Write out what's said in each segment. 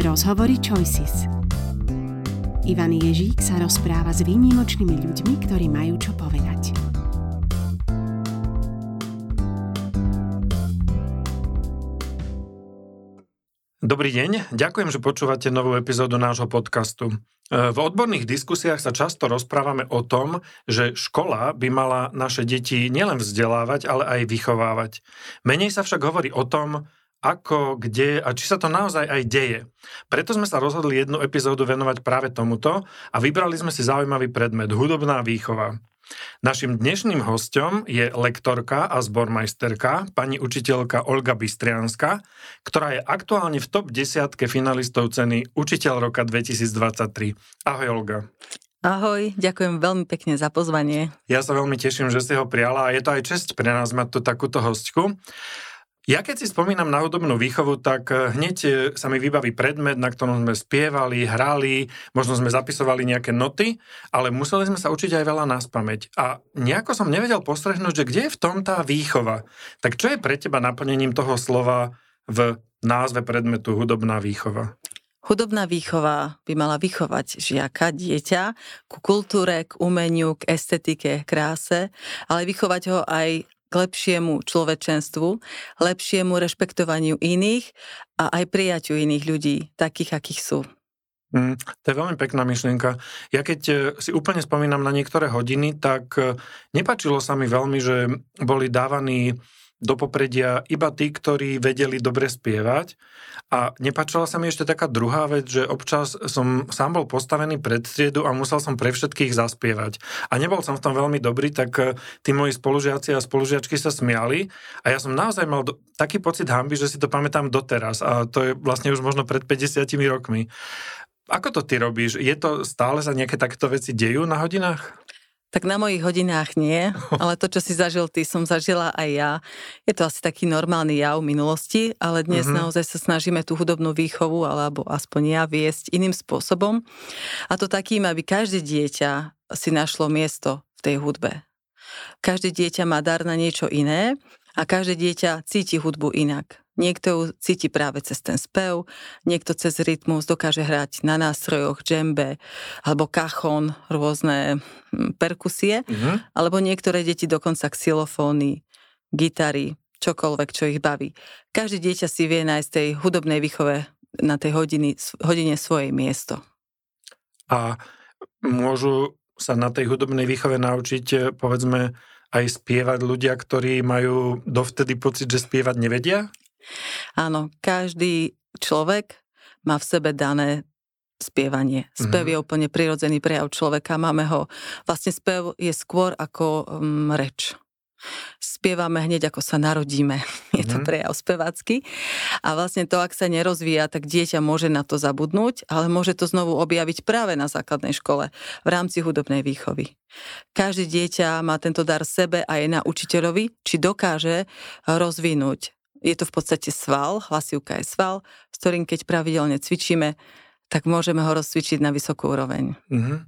Rozhovory Choices. Ivan Ježík sa rozpráva s výnimočnými ľuďmi, ktorí majú čo povedať. Dobrý deň, ďakujem, že počúvate novú epizódu nášho podcastu. V odborných diskusiách sa často rozprávame o tom, že škola by mala naše deti nielen vzdelávať, ale aj vychovávať. Menej sa však hovorí o tom, ako, kde a či sa to naozaj aj deje. Preto sme sa rozhodli jednu epizódu venovať práve tomuto a vybrali sme si zaujímavý predmet hudobná výchova. Našim dnešným hostom je lektorka a zbormajsterka, pani učiteľka Olga Bystrianska, ktorá je aktuálne v top 10 finalistov ceny Učiteľ roka 2023. Ahoj Olga. Ahoj, ďakujem veľmi pekne za pozvanie. Ja sa veľmi teším, že si ho prijala a je to aj čest pre nás mať tu takúto hostku. Ja keď si spomínam na hudobnú výchovu, tak eh, hneď eh, sa mi vybaví predmet, na ktorom sme spievali, hrali, možno sme zapisovali nejaké noty, ale museli sme sa učiť aj veľa nás pamäť. A nejako som nevedel postrehnúť, že kde je v tom tá výchova. Tak čo je pre teba naplnením toho slova v názve predmetu hudobná výchova? Hudobná výchova by mala vychovať žiaka, dieťa ku kultúre, k umeniu, k estetike, kráse, ale vychovať ho aj k lepšiemu človečenstvu, lepšiemu rešpektovaniu iných a aj prijaťu iných ľudí, takých, akých sú. Mm, to je veľmi pekná myšlienka. Ja keď e, si úplne spomínam na niektoré hodiny, tak e, nepačilo sa mi veľmi, že boli dávaní do popredia iba tí, ktorí vedeli dobre spievať. A nepačila sa mi ešte taká druhá vec, že občas som sám bol postavený pred striedu a musel som pre všetkých zaspievať. A nebol som v tom veľmi dobrý, tak eh, tí moji spolužiaci a spolužiačky sa smiali. A ja som naozaj mal do, taký pocit hamby, že si to pamätám doteraz. A to je vlastne už možno pred 50 rokmi. Ako to ty robíš? Je to stále sa nejaké takéto veci dejú na hodinách? Tak na mojich hodinách nie, ale to, čo si zažil ty, som zažila aj ja. Je to asi taký normálny jav minulosti, ale dnes mm-hmm. naozaj sa snažíme tú hudobnú výchovu, alebo aspoň ja, viesť iným spôsobom. A to takým, aby každé dieťa si našlo miesto v tej hudbe. Každé dieťa má dar na niečo iné a každé dieťa cíti hudbu inak. Niekto ju cíti práve cez ten spev, niekto cez rytmus dokáže hrať na nástrojoch, džembe alebo kachon, rôzne hm, perkusie, mm-hmm. alebo niektoré deti dokonca xylofóny, gitary, čokoľvek, čo ich baví. Každé dieťa si vie nájsť tej hudobnej výchove na tej hodiny, hodine svoje miesto. A môžu sa na tej hudobnej výchove naučiť, eh, povedzme, aj spievať ľudia, ktorí majú dovtedy pocit, že spievať nevedia? Áno, každý človek má v sebe dané spievanie. Spev mm-hmm. je úplne prirodzený prejav človeka. Máme ho, vlastne spev je skôr ako um, reč. Spievame hneď, ako sa narodíme. Je to mhm. prejav spevácky. A vlastne to, ak sa nerozvíja, tak dieťa môže na to zabudnúť, ale môže to znovu objaviť práve na základnej škole v rámci hudobnej výchovy. Každé dieťa má tento dar sebe a je na učiteľovi, či dokáže rozvinúť je to v podstate sval, hlasivka je sval, s ktorým keď pravidelne cvičíme, tak môžeme ho rozcvičiť na vysokú úroveň. Mm-hmm.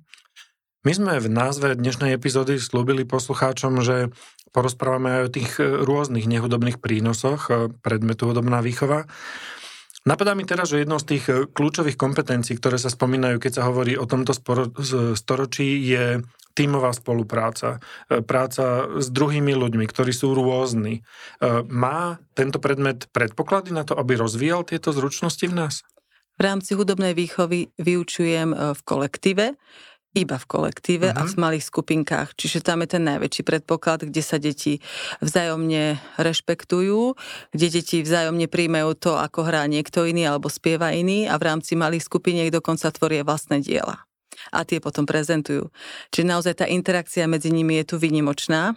My sme v názve dnešnej epizódy slúbili poslucháčom, že porozprávame aj o tých e, rôznych nehudobných prínosoch e, predmetu hudobná výchova. Napadá mi teraz, že jednou z tých e, kľúčových kompetencií, ktoré sa spomínajú, keď sa hovorí o tomto storočí, je tímová spolupráca, e, práca s druhými ľuďmi, ktorí sú rôzni. E, má tento predmet predpoklady na to, aby rozvíjal tieto zručnosti v nás? V rámci hudobnej výchovy vyučujem v kolektíve, iba v kolektíve uh-huh. a v mhm. malých skupinkách. Čiže tam je ten najväčší predpoklad, kde sa deti vzájomne rešpektujú, kde deti vzájomne príjmajú to, ako hrá niekto iný alebo spieva iný a v rámci malých skupiniek dokonca tvoria vlastné diela a tie potom prezentujú. Čiže naozaj tá interakcia medzi nimi je tu vynimočná.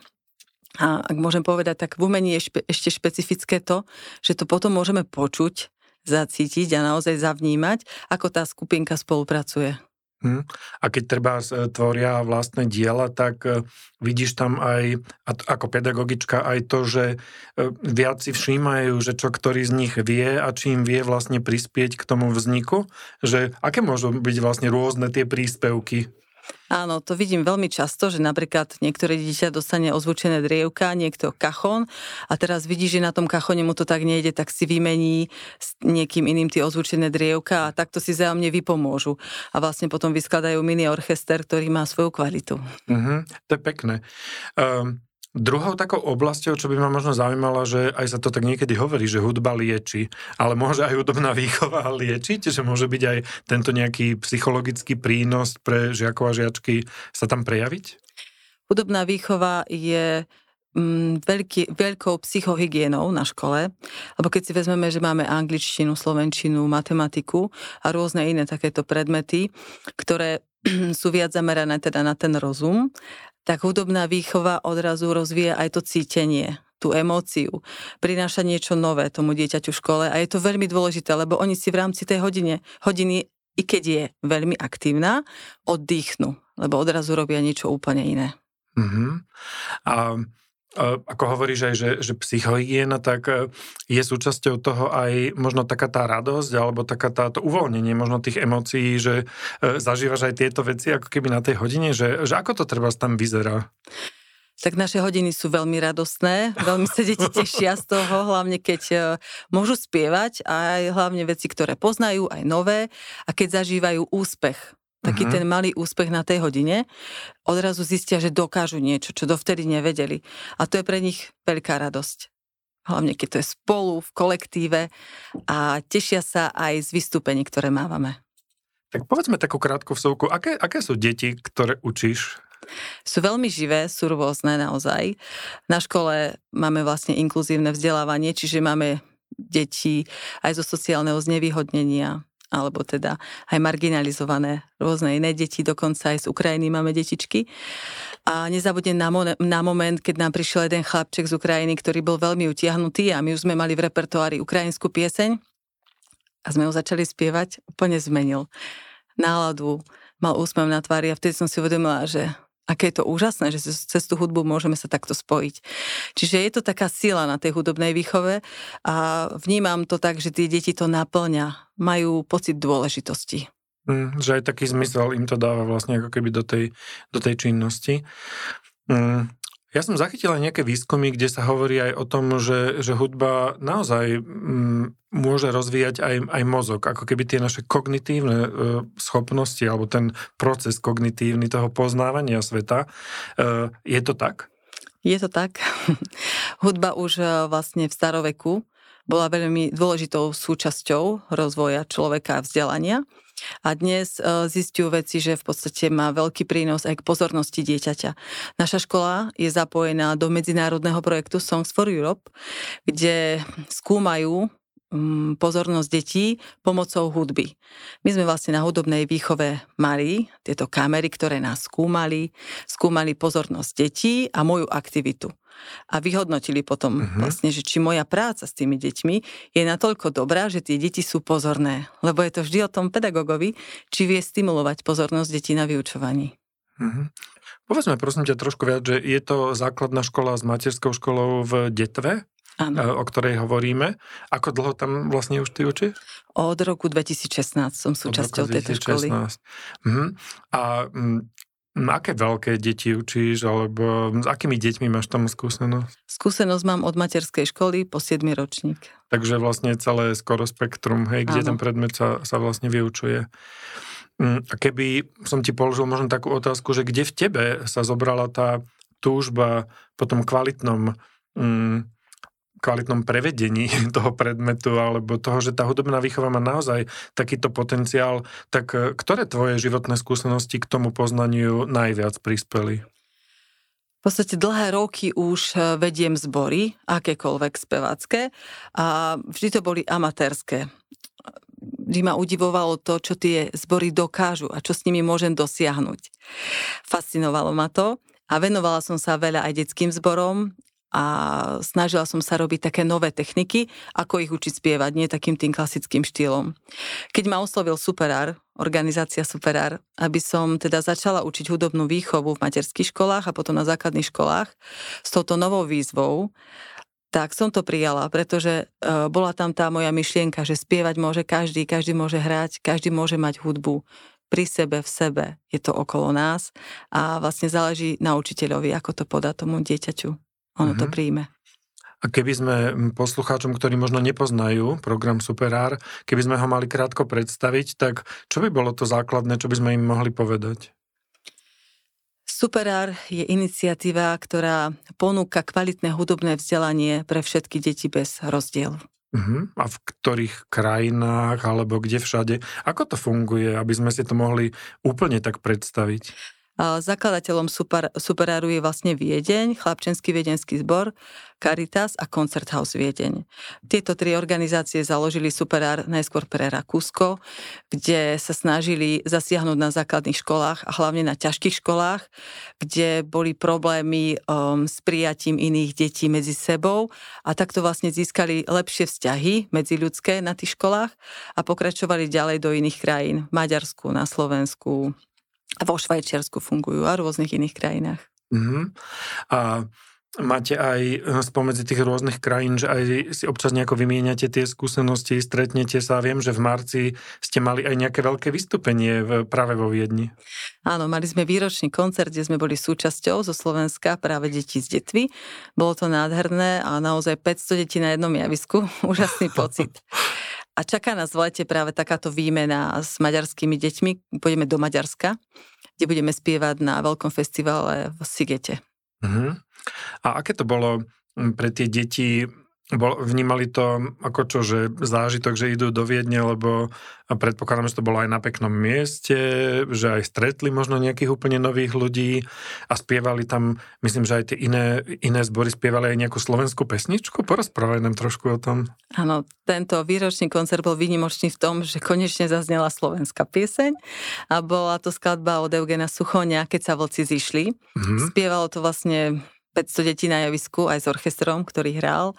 A ak môžem povedať, tak v umení je špe, ešte špecifické to, že to potom môžeme počuť, zacítiť a naozaj zavnímať, ako tá skupinka spolupracuje. Hm. A keď treba e, tvoria vlastné diela, tak e, vidíš tam aj, ako pedagogička, aj to, že e, viac si všímajú, že čo ktorý z nich vie a čím vie vlastne prispieť k tomu vzniku, že aké môžu byť vlastne rôzne tie príspevky? Áno, to vidím veľmi často, že napríklad niektoré dieťa dostane ozvučené drievka, niekto kachon a teraz vidí, že na tom kachone mu to tak nejde, tak si vymení s niekým iným tie ozvučené drievka a takto si zájomne vypomôžu. A vlastne potom vyskladajú mini orchester, ktorý má svoju kvalitu. Mm-hmm, to je pekné. Um, Druhou takou oblasťou, čo by ma možno zaujímalo, že aj sa to tak niekedy hovorí, že hudba lieči, ale môže aj hudobná výchova liečiť, že môže byť aj tento nejaký psychologický prínos pre žiakov a žiačky sa tam prejaviť? Hudobná výchova je mm, veľký, veľkou psychohygienou na škole, lebo keď si vezmeme, že máme angličtinu, slovenčinu, matematiku a rôzne iné takéto predmety, ktoré sú viac zamerané teda na ten rozum tak hudobná výchova odrazu rozvíja aj to cítenie, tú emóciu, prináša niečo nové tomu dieťaťu v škole a je to veľmi dôležité, lebo oni si v rámci tej hodine, hodiny, i keď je veľmi aktívna, oddychnú, lebo odrazu robia niečo úplne iné. Mm-hmm. A ako hovoríš aj, že, že psychohygiena, tak e, je súčasťou toho aj možno taká tá radosť alebo taká táto uvoľnenie možno tých emócií, že e, zažívaš aj tieto veci ako keby na tej hodine, že, že ako to treba tam vyzerá? Tak naše hodiny sú veľmi radostné, veľmi sa deti tešia z toho, hlavne keď môžu spievať aj hlavne veci, ktoré poznajú, aj nové a keď zažívajú úspech taký uh-huh. ten malý úspech na tej hodine, odrazu zistia, že dokážu niečo, čo dovtedy nevedeli. A to je pre nich veľká radosť. Hlavne keď to je spolu, v kolektíve a tešia sa aj z vystúpení, ktoré mávame. Tak povedzme takú krátku vsovku. Aké, aké sú deti, ktoré učíš? Sú veľmi živé, sú rôzne naozaj. Na škole máme vlastne inkluzívne vzdelávanie, čiže máme deti aj zo sociálneho znevýhodnenia, alebo teda aj marginalizované rôzne iné deti, dokonca aj z Ukrajiny máme detičky. A nezabudnem na, mo- na moment, keď nám prišiel jeden chlapček z Ukrajiny, ktorý bol veľmi utiahnutý a my už sme mali v repertoári ukrajinskú pieseň a sme ho začali spievať, úplne zmenil náladu, mal úsmev na tvári a vtedy som si uvedomila, že aké je to úžasné, že cez tú hudbu môžeme sa takto spojiť. Čiže je to taká sila na tej hudobnej výchove a vnímam to tak, že tie deti to naplňa, majú pocit dôležitosti. Mm, že aj taký zmysel im to dáva vlastne ako keby do tej, do tej činnosti. Mm, ja som zachytil aj nejaké výskumy, kde sa hovorí aj o tom, že, že hudba naozaj mm, môže rozvíjať aj, aj mozog, ako keby tie naše kognitívne e, schopnosti alebo ten proces kognitívny toho poznávania sveta. E, je to tak? Je to tak. Hudba už e, vlastne v staroveku bola veľmi dôležitou súčasťou rozvoja človeka a vzdelania. A dnes e, zistujú veci, že v podstate má veľký prínos aj k pozornosti dieťaťa. Naša škola je zapojená do medzinárodného projektu Songs for Europe, kde skúmajú mm, pozornosť detí pomocou hudby. My sme vlastne na hudobnej výchove mali tieto kamery, ktoré nás skúmali, skúmali pozornosť detí a moju aktivitu a vyhodnotili potom uh-huh. vlastne, že či moja práca s tými deťmi je natoľko dobrá, že tie deti sú pozorné. Lebo je to vždy o tom pedagogovi, či vie stimulovať pozornosť detí na vyučovaní. Uh-huh. Povedzme prosím ťa trošku viac, že je to základná škola s materskou školou v Detve, ano. o ktorej hovoríme. Ako dlho tam vlastne už ty učíš? Od roku 2016 som súčasťou tejto školy. Uh-huh. A m, Aké veľké deti učíš, alebo s akými deťmi máš tam skúsenosť? Skúsenosť mám od materskej školy po 7 ročník. Takže vlastne celé skoro spektrum, hej, kde Áno. ten predmet sa, sa vlastne vyučuje. A keby som ti položil možno takú otázku, že kde v tebe sa zobrala tá túžba po tom kvalitnom mm, kvalitnom prevedení toho predmetu alebo toho, že tá hudobná výchova má naozaj takýto potenciál, tak e, ktoré tvoje životné skúsenosti k tomu poznaniu najviac prispeli? V podstate dlhé roky už e, vediem zbory, akékoľvek spevácké a vždy to boli amatérske. Vždy ma udivovalo to, čo tie zbory dokážu a čo s nimi môžem dosiahnuť. Fascinovalo ma to a venovala som sa veľa aj detským zborom, a snažila som sa robiť také nové techniky, ako ich učiť spievať, nie takým tým klasickým štýlom. Keď ma oslovil Superár, organizácia Superár, aby som teda začala učiť hudobnú výchovu v materských školách a potom na základných školách s touto novou výzvou, tak som to prijala, pretože e, bola tam tá moja myšlienka, že spievať môže každý, každý môže hrať, každý môže mať hudbu pri sebe, v sebe, je to okolo nás a vlastne záleží na učiteľovi, ako to podá tomu dieťaťu. Ono mm-hmm. to mhm. príjme. A keby sme poslucháčom, ktorí možno nepoznajú program Superár, keby sme ho mali krátko predstaviť, tak čo by bolo to základné, čo by sme im mohli povedať? Superár je iniciatíva, ktorá ponúka kvalitné hudobné vzdelanie pre všetky deti bez rozdielu. Uh-huh. A v ktorých krajinách, alebo kde všade? Ako to funguje, aby sme si to mohli úplne tak predstaviť? Zakladateľom super, Superáru je vlastne Viedeň, Chlapčenský viedenský zbor, Caritas a Concerthouse Viedeň. Tieto tri organizácie založili Superár najskôr pre Rakúsko, kde sa snažili zasiahnuť na základných školách a hlavne na ťažkých školách, kde boli problémy um, s prijatím iných detí medzi sebou a takto vlastne získali lepšie vzťahy medzi ľudské na tých školách a pokračovali ďalej do iných krajín, Maďarsku, na Slovensku, vo Švajčiarsku fungujú a v rôznych iných krajinách. Mm-hmm. A máte aj eh, spomedzi tých rôznych krajín, že aj si občas nejako vymieňate tie skúsenosti, stretnete sa. Viem, že v marci ste mali aj nejaké veľké vystúpenie v, práve vo Viedni. Áno, mali sme výročný koncert, kde sme boli súčasťou zo Slovenska, práve deti z detvy. Bolo to nádherné a naozaj 500 detí na jednom javisku. Úžasný pocit. A čaká nás v lete práve takáto výmena s maďarskými deťmi. Pôjdeme do Maďarska, kde budeme spievať na veľkom festivale v Sigete. Uh-huh. A aké to bolo pre tie deti bol, vnímali to ako čo, že zážitok, že idú do Viedne, lebo predpokladám, že to bolo aj na peknom mieste, že aj stretli možno nejakých úplne nových ľudí a spievali tam, myslím, že aj tie iné, iné zbory spievali aj nejakú slovenskú pesničku. Porozprávaj nám trošku o tom. Áno, tento výročný koncert bol výnimočný v tom, že konečne zaznela slovenská pieseň a bola to skladba od Eugena Suchonia, keď sa vlci zišli. Mm-hmm. Spievalo to vlastne 500 detí na javisku aj s orchestrom, ktorý hral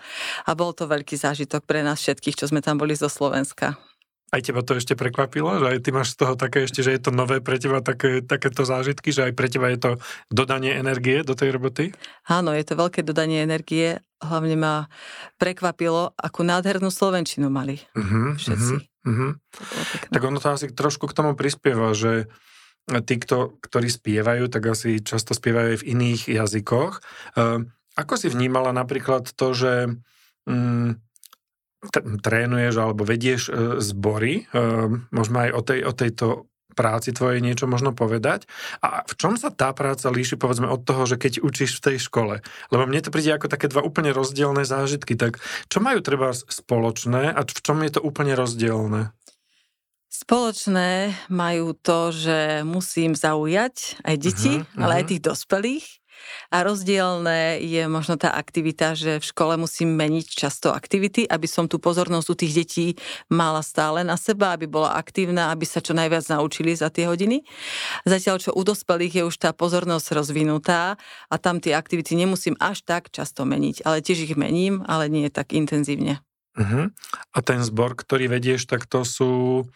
a bol to veľký zážitok pre nás všetkých, čo sme tam boli zo Slovenska. Aj teba to ešte prekvapilo, že aj ty máš z toho také ešte, že je to nové pre teba také, takéto zážitky, že aj pre teba je to dodanie energie do tej roboty? Áno, je to veľké dodanie energie. Hlavne ma prekvapilo, akú nádhernú Slovenčinu mali uh-huh, všetci. Uh-huh, uh-huh. Tak ono to asi trošku k tomu prispieva, že tí, kto, ktorí spievajú, tak asi často spievajú aj v iných jazykoch. Ehm, ako si vnímala napríklad to, že mm, trénuješ alebo vedieš e, zbory, ehm, možno aj o, tej, o tejto práci tvojej niečo možno povedať. A v čom sa tá práca líši, povedzme, od toho, že keď učíš v tej škole? Lebo mne to príde ako také dva úplne rozdielne zážitky. Tak čo majú treba spoločné a v čom je to úplne rozdielne? Spoločné majú to, že musím zaujať aj deti, uh-huh, ale aj tých dospelých. A rozdielne je možno tá aktivita, že v škole musím meniť často aktivity, aby som tú pozornosť u tých detí mala stále na seba, aby bola aktívna, aby sa čo najviac naučili za tie hodiny. Zatiaľ, čo u dospelých je už tá pozornosť rozvinutá a tam tie aktivity nemusím až tak často meniť, ale tiež ich mením, ale nie tak intenzívne. Uh-huh. A ten zbor, ktorý vedieš, tak to sú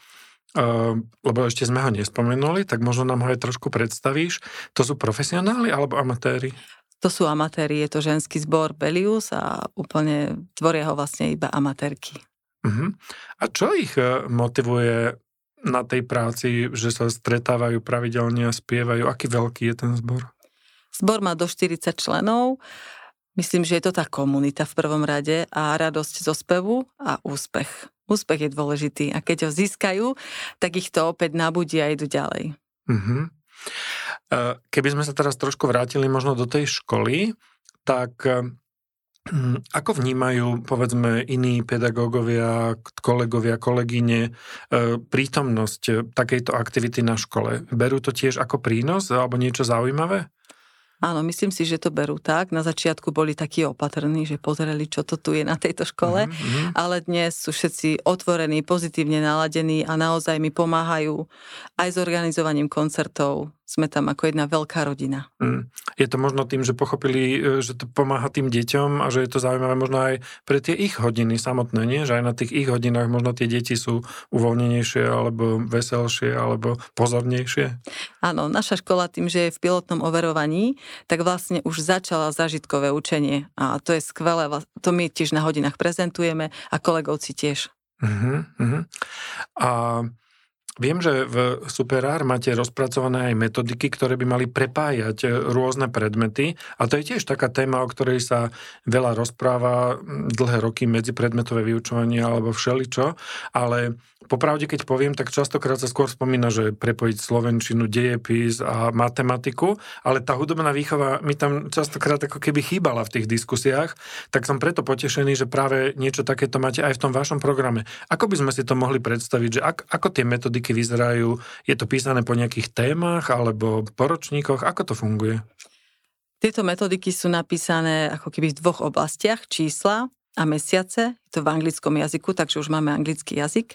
lebo ešte sme ho nespomenuli, tak možno nám ho aj trošku predstavíš. To sú profesionáli alebo amatéri? To sú amatéri, je to ženský zbor Belius a úplne tvoria ho vlastne iba amatérky. Uh-huh. A čo ich e, motivuje na tej práci, že sa stretávajú pravidelne a spievajú? Aký veľký je ten zbor? Zbor má do 40 členov. Myslím, že je to tá komunita v prvom rade a radosť zo spevu a úspech. Úspech je dôležitý a keď ho získajú, tak ich to opäť nabudí a idú ďalej. Uh-huh. Keby sme sa teraz trošku vrátili možno do tej školy, tak hm, ako vnímajú, povedzme, iní pedagógovia, kolegovia, kolegyne e, prítomnosť takejto aktivity na škole? Berú to tiež ako prínos alebo niečo zaujímavé? Áno, myslím si, že to berú tak. Na začiatku boli takí opatrní, že pozreli, čo to tu je na tejto škole, mm-hmm. ale dnes sú všetci otvorení, pozitívne naladení a naozaj mi pomáhajú aj s organizovaním koncertov, sme tam ako jedna veľká rodina. Mm. Je to možno tým, že pochopili, e, že to pomáha tým deťom a že je to zaujímavé možno aj pre tie ich hodiny samotné, nie? Že aj na tých ich hodinách možno tie deti sú uvoľnenejšie alebo veselšie alebo pozornejšie? Áno, naša škola tým, že je v pilotnom overovaní, tak vlastne už začala zažitkové učenie a to je skvelé. To my tiež na hodinách prezentujeme a kolegovci tiež. Uh-huh, uh-huh. A Viem, že v Superár máte rozpracované aj metodiky, ktoré by mali prepájať e, rôzne predmety. A to je tiež taká téma, o ktorej sa veľa rozpráva dlhé roky medzi predmetové vyučovanie alebo všeličo, ale Popravde, keď poviem, tak častokrát sa skôr spomína, že prepojiť slovenčinu, dejepis a matematiku, ale tá hudobná výchova mi tam častokrát ako keby chýbala v tých diskusiách, tak som preto potešený, že práve niečo takéto máte aj v tom vašom programe. Ako by sme si to mohli predstaviť, že ak, ako tie metodiky vyzerajú? Je to písané po nejakých témach alebo poročníkoch? Ako to funguje? Tieto metodiky sú napísané ako keby v dvoch oblastiach. Čísla, a mesiace, je to v anglickom jazyku, takže už máme anglický jazyk,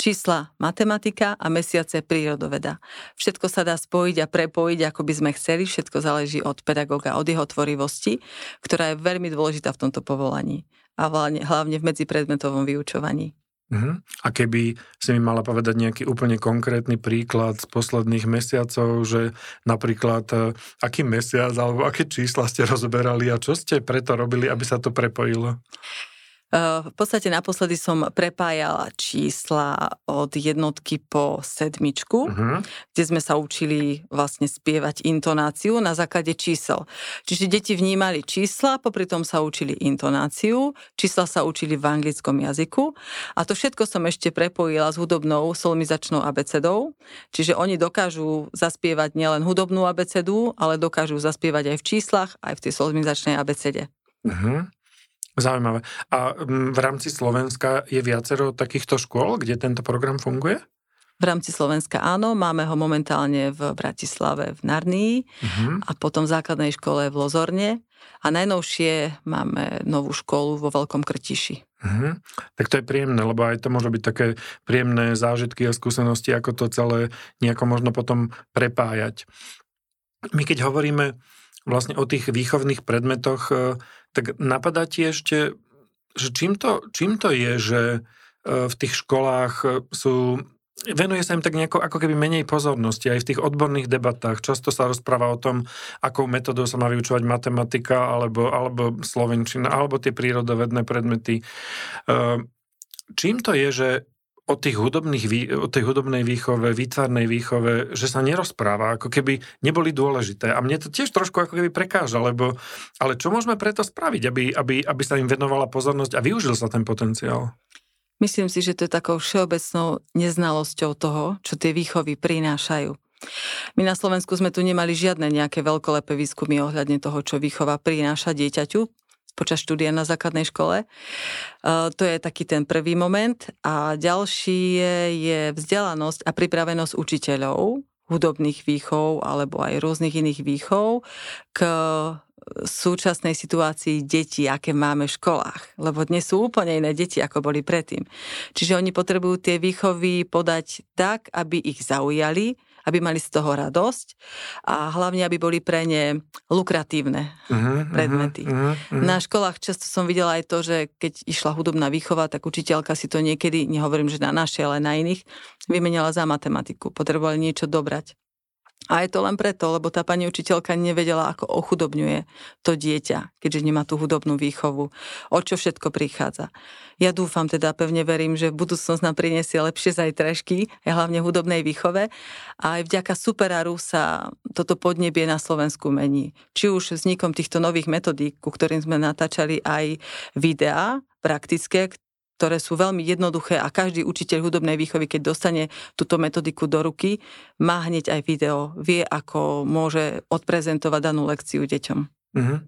čísla matematika a mesiace prírodoveda. Všetko sa dá spojiť a prepojiť, ako by sme chceli, všetko záleží od pedagóga, od jeho tvorivosti, ktorá je veľmi dôležitá v tomto povolaní a hlavne v medzipredmetovom vyučovaní. Uh-huh. A keby si mi mala povedať nejaký úplne konkrétny príklad z posledných mesiacov, že napríklad e, aký mesiac alebo aké čísla ste rozoberali a čo ste preto robili, aby sa to prepojilo? V podstate naposledy som prepájala čísla od jednotky po sedmičku, uh-huh. kde sme sa učili vlastne spievať intonáciu na základe čísel. Čiže deti vnímali čísla, popri tom sa učili intonáciu, čísla sa učili v anglickom jazyku a to všetko som ešte prepojila s hudobnou solmizačnou abecedou, čiže oni dokážu zaspievať nielen hudobnú abecedu, ale dokážu zaspievať aj v číslach, aj v tej solmizačnej abecede. Uh-huh. Zaujímavé. A mm, v rámci Slovenska je viacero takýchto škôl, kde tento program funguje? V rámci Slovenska áno, máme ho momentálne v Bratislave v Narnii uh-huh. a potom v základnej škole v Lozorne a najnovšie máme novú školu vo Veľkom Krtiši. Uh-huh. Tak to je príjemné, lebo aj to môže byť také príjemné zážitky a skúsenosti, ako to celé nejako možno potom prepájať. My keď hovoríme vlastne o tých výchovných predmetoch, e, tak napadá ti ešte, že čím to, čím to je, že e, v tých školách e, sú venuje sa im tak nejako ako keby menej pozornosti aj v tých odborných debatách. Často sa rozpráva o tom, akou metodou sa má vyučovať matematika alebo, alebo slovenčina, alebo tie prírodovedné predmety. Čím to je, že o, tých hudobných, o tej hudobnej výchove, výtvarnej výchove, že sa nerozpráva, ako keby neboli dôležité. A mne to tiež trošku ako keby prekáža, lebo, ale čo môžeme preto spraviť, aby, aby, aby sa im venovala pozornosť a využil sa ten potenciál? Myslím si, že to je takou všeobecnou neznalosťou toho, čo tie výchovy prinášajú. My na Slovensku sme tu nemali žiadne nejaké veľkolepé výskumy ohľadne toho, čo výchova prináša dieťaťu počas štúdia na základnej škole. To je taký ten prvý moment. A ďalší je, je vzdelanosť a pripravenosť učiteľov, hudobných výchov alebo aj rôznych iných výchov k súčasnej situácii detí, aké máme v školách. Lebo dnes sú úplne iné deti, ako boli predtým. Čiže oni potrebujú tie výchovy podať tak, aby ich zaujali, aby mali z toho radosť a hlavne, aby boli pre ne lukratívne uh-huh, predmety. Uh-huh, uh-huh. Na školách často som videla aj to, že keď išla hudobná výchova, tak učiteľka si to niekedy, nehovorím, že na naše, ale na iných, vymenila za matematiku. Potrebovali niečo dobrať. A je to len preto, lebo tá pani učiteľka nevedela, ako ochudobňuje to dieťa, keďže nemá tú hudobnú výchovu, o čo všetko prichádza. Ja dúfam teda, pevne verím, že budúcnosť nám priniesie lepšie zajtražky, a hlavne hudobnej výchove. A aj vďaka Superaru sa toto podnebie na Slovensku mení. Či už vznikom týchto nových metodík, ku ktorým sme natáčali aj videá, praktické, ktoré sú veľmi jednoduché a každý učiteľ hudobnej výchovy, keď dostane túto metodiku do ruky, má hneď aj video, vie, ako môže odprezentovať danú lekciu deťom. Mm-hmm.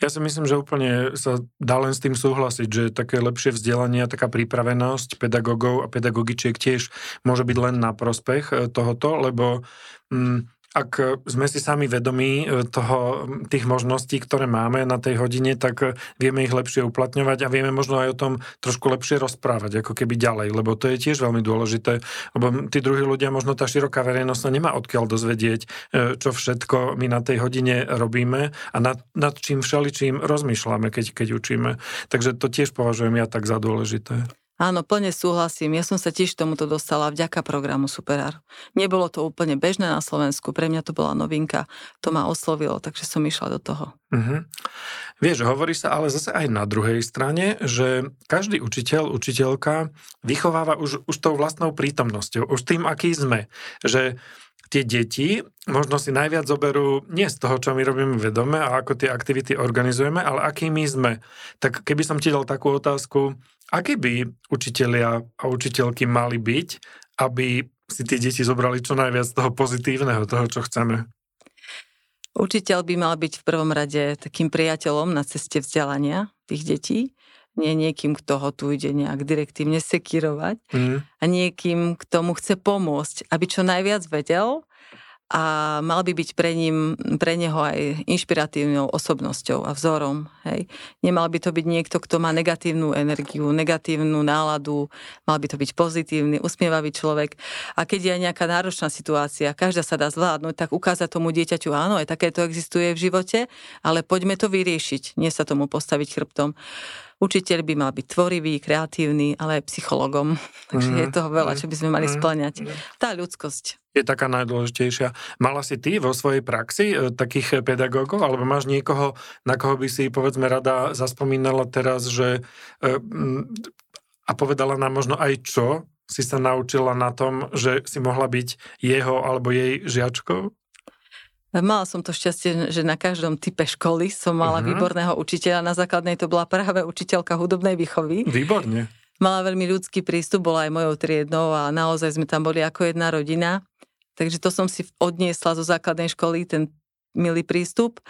Ja si myslím, že úplne sa dá len s tým súhlasiť, že také lepšie vzdelanie a taká pripravenosť pedagógov a pedagogičiek tiež môže byť len na prospech eh, tohoto, lebo mm, ak sme si sami vedomí e, toho, tých možností, ktoré máme na tej hodine, tak e, vieme ich lepšie uplatňovať a vieme možno aj o tom trošku lepšie rozprávať, ako keby ďalej, lebo to je tiež veľmi dôležité, lebo tí druhí ľudia, možno tá široká verejnosť sa nemá odkiaľ dozvedieť, e, čo všetko my na tej hodine robíme a nad, nad čím všeličím rozmýšľame, keď, keď učíme. Takže to tiež považujem ja tak za dôležité. Áno, plne súhlasím. Ja som sa tiež tomuto dostala vďaka programu Superar. Nebolo to úplne bežné na Slovensku, pre mňa to bola novinka. To ma oslovilo, takže som išla do toho. Uh-huh. Vieš, hovorí sa ale zase aj na druhej strane, že každý učiteľ, učiteľka vychováva už, už tou vlastnou prítomnosťou, už tým, aký sme. Že tie deti možno si najviac zoberú nie z toho, čo my robíme vedome a ako tie aktivity organizujeme, ale akými sme. Tak keby som ti dal takú otázku, aké by učitelia a učiteľky mali byť, aby si tie deti zobrali čo najviac toho pozitívneho, toho, čo chceme? Učiteľ by mal byť v prvom rade takým priateľom na ceste vzdelania tých detí nie niekým, kto ho tu ide nejak direktívne sekírovať mm. a niekým, kto mu chce pomôcť, aby čo najviac vedel a mal by byť pre, ním, pre neho aj inšpiratívnou osobnosťou a vzorom. Hej. Nemal by to byť niekto, kto má negatívnu energiu, negatívnu náladu, mal by to byť pozitívny, usmievavý človek. A keď je nejaká náročná situácia, každá sa dá zvládnuť, tak ukázať tomu dieťaťu, áno, aj takéto existuje v živote, ale poďme to vyriešiť, nie sa tomu postaviť chrbtom. Učiteľ by mal byť tvorivý, kreatívny, ale aj psychologom. Takže mm, je toho veľa, čo by sme mali mm, splňať. Tá ľudskosť. Je taká najdôležitejšia. Mala si ty vo svojej praxi e, takých pedagógov, alebo máš niekoho, na koho by si, povedzme, rada zaspomínala teraz, že e, a povedala nám možno aj čo si sa naučila na tom, že si mohla byť jeho alebo jej žiačkou? Mala som to šťastie, že na každom type školy som mala uh-huh. výborného učiteľa. Na základnej to bola práve učiteľka hudobnej výchovy. Výborne. Mala veľmi ľudský prístup, bola aj mojou triednou a naozaj sme tam boli ako jedna rodina. Takže to som si odniesla zo základnej školy, ten milý prístup.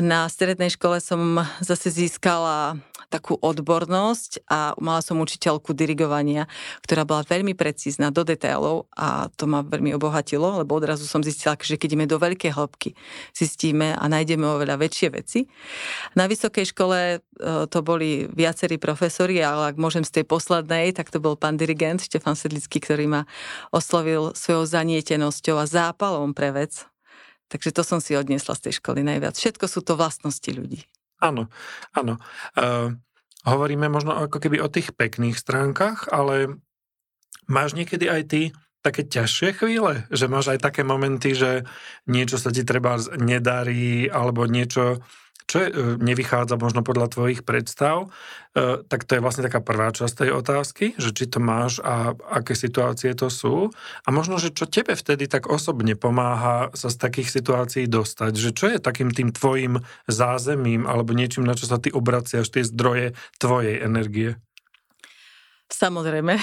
Na strednej škole som zase získala takú odbornosť a mala som učiteľku dirigovania, ktorá bola veľmi precízna do detailov a to ma veľmi obohatilo, lebo odrazu som zistila, že keď ideme do veľkej hĺbky, zistíme a nájdeme oveľa väčšie veci. Na vysokej škole e, to boli viacerí profesori, ale ak môžem z tej poslednej, tak to bol pán dirigent Štefan Sedlický, ktorý ma oslovil svojou zanietenosťou a zápalom pre vec Takže to som si odniesla z tej školy najviac. Všetko sú to vlastnosti ľudí. Áno, áno. Uh, hovoríme možno ako keby o tých pekných stránkach, ale máš niekedy aj ty také ťažšie chvíle? Že máš aj také momenty, že niečo sa ti treba nedarí, alebo niečo čo je, e, nevychádza možno podľa tvojich predstav, e, tak to je vlastne taká prvá časť tej otázky, že či to máš a aké situácie to sú. A možno, že čo tebe vtedy tak osobne pomáha sa z takých situácií dostať, že čo je takým tým tvojim zázemím alebo niečím, na čo sa ty obraciaš, tie zdroje tvojej energie? Samozrejme.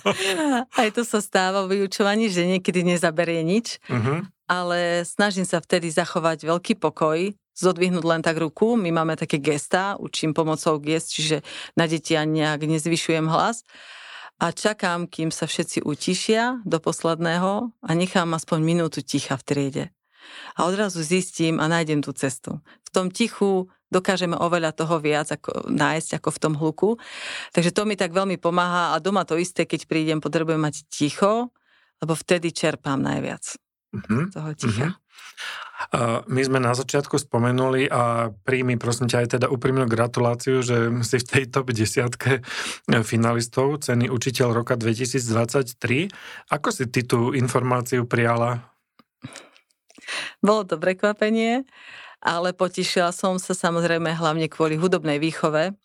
Aj to sa stáva v vyučovaní, že niekedy nezaberie nič, uh-huh. ale snažím sa vtedy zachovať veľký pokoj, zodvihnúť len tak ruku. My máme také gesta, učím pomocou gest, čiže na deti ani nejak nezvyšujem hlas. A čakám, kým sa všetci utišia do posledného a nechám aspoň minútu ticha v triede. A odrazu zistím a nájdem tú cestu. V tom tichu dokážeme oveľa toho viac ako, nájsť ako v tom hluku. Takže to mi tak veľmi pomáha a doma to isté, keď prídem, potrebujem mať ticho, lebo vtedy čerpám najviac uh-huh. toho ticha. Uh-huh. My sme na začiatku spomenuli a príjmi prosím ťa aj teda úprimnú gratuláciu, že si v tej top desiatke finalistov ceny Učiteľ roka 2023. Ako si ty tú informáciu prijala? Bolo to prekvapenie, ale potišila som sa samozrejme hlavne kvôli hudobnej výchove,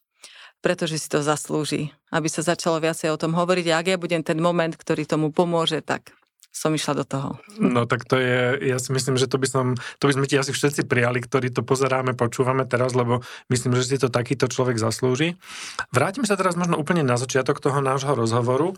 pretože si to zaslúži, aby sa začalo viacej o tom hovoriť a ak ja budem ten moment, ktorý tomu pomôže, tak som išla do toho. No tak to je, ja si myslím, že to by som, to by sme ti asi všetci prijali, ktorí to pozeráme, počúvame teraz, lebo myslím, že si to takýto človek zaslúži. Vrátim sa teraz možno úplne na začiatok toho nášho rozhovoru.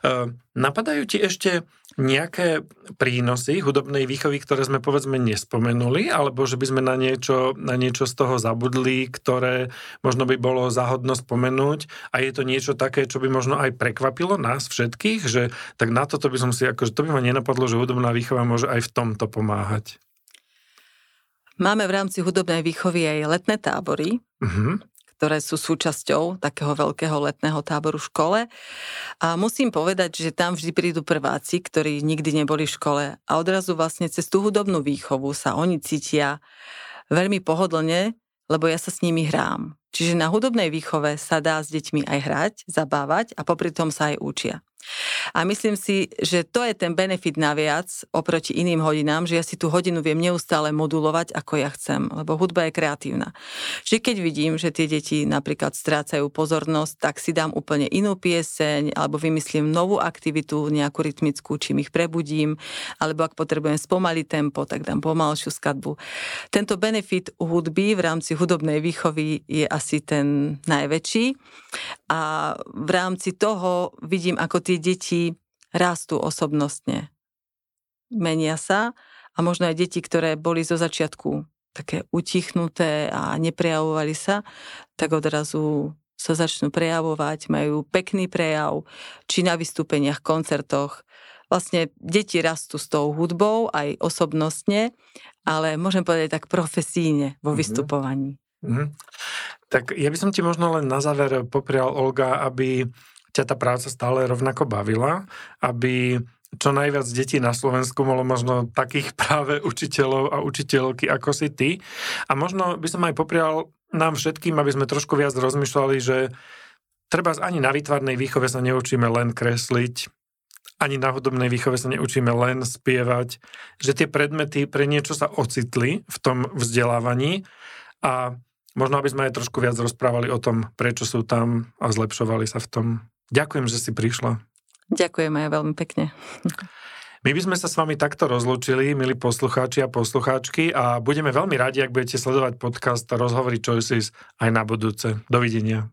E, napadajú ti ešte nejaké prínosy hudobnej výchovy, ktoré sme povedzme nespomenuli, alebo že by sme na niečo, na niečo z toho zabudli, ktoré možno by bolo záhodno spomenúť a je to niečo také, čo by možno aj prekvapilo nás všetkých, že tak na toto by som si, akože to by ma nenapadlo, že hudobná výchova môže aj v tomto pomáhať. Máme v rámci hudobnej výchovy aj letné tábory. Uh-huh ktoré sú súčasťou takého veľkého letného táboru v škole. A musím povedať, že tam vždy prídu prváci, ktorí nikdy neboli v škole a odrazu vlastne cez tú hudobnú výchovu sa oni cítia veľmi pohodlne, lebo ja sa s nimi hrám. Čiže na hudobnej výchove sa dá s deťmi aj hrať, zabávať a popri tom sa aj učia. A myslím si, že to je ten benefit naviac oproti iným hodinám, že ja si tú hodinu viem neustále modulovať, ako ja chcem, lebo hudba je kreatívna. Že keď vidím, že tie deti napríklad strácajú pozornosť, tak si dám úplne inú pieseň, alebo vymyslím novú aktivitu, nejakú rytmickú, čím ich prebudím, alebo ak potrebujem spomaliť tempo, tak dám pomalšiu skladbu. Tento benefit hudby v rámci hudobnej výchovy je asi ten najväčší. A v rámci toho vidím, ako tie deti rastú osobnostne. Menia sa a možno aj deti, ktoré boli zo začiatku také utichnuté a neprejavovali sa, tak odrazu sa začnú prejavovať, majú pekný prejav, či na vystúpeniach, koncertoch. Vlastne deti rastú s tou hudbou aj osobnostne, ale môžem povedať tak profesíne vo mhm. vystupovaní. Mm-hmm. Tak ja by som ti možno len na záver poprial, Olga, aby ťa tá práca stále rovnako bavila, aby čo najviac detí na Slovensku bolo možno takých práve učiteľov a učiteľky ako si ty. A možno by som aj poprial nám všetkým, aby sme trošku viac rozmýšľali, že treba ani na výtvarnej výchove sa neučíme len kresliť, ani na hudobnej výchove sa neučíme len spievať, že tie predmety pre niečo sa ocitli v tom vzdelávaní a možno aby sme aj trošku viac rozprávali o tom, prečo sú tam a zlepšovali sa v tom. Ďakujem, že si prišla. Ďakujem aj veľmi pekne. My by sme sa s vami takto rozlúčili, milí poslucháči a poslucháčky a budeme veľmi radi, ak budete sledovať podcast Rozhovory Choices aj na budúce. Dovidenia.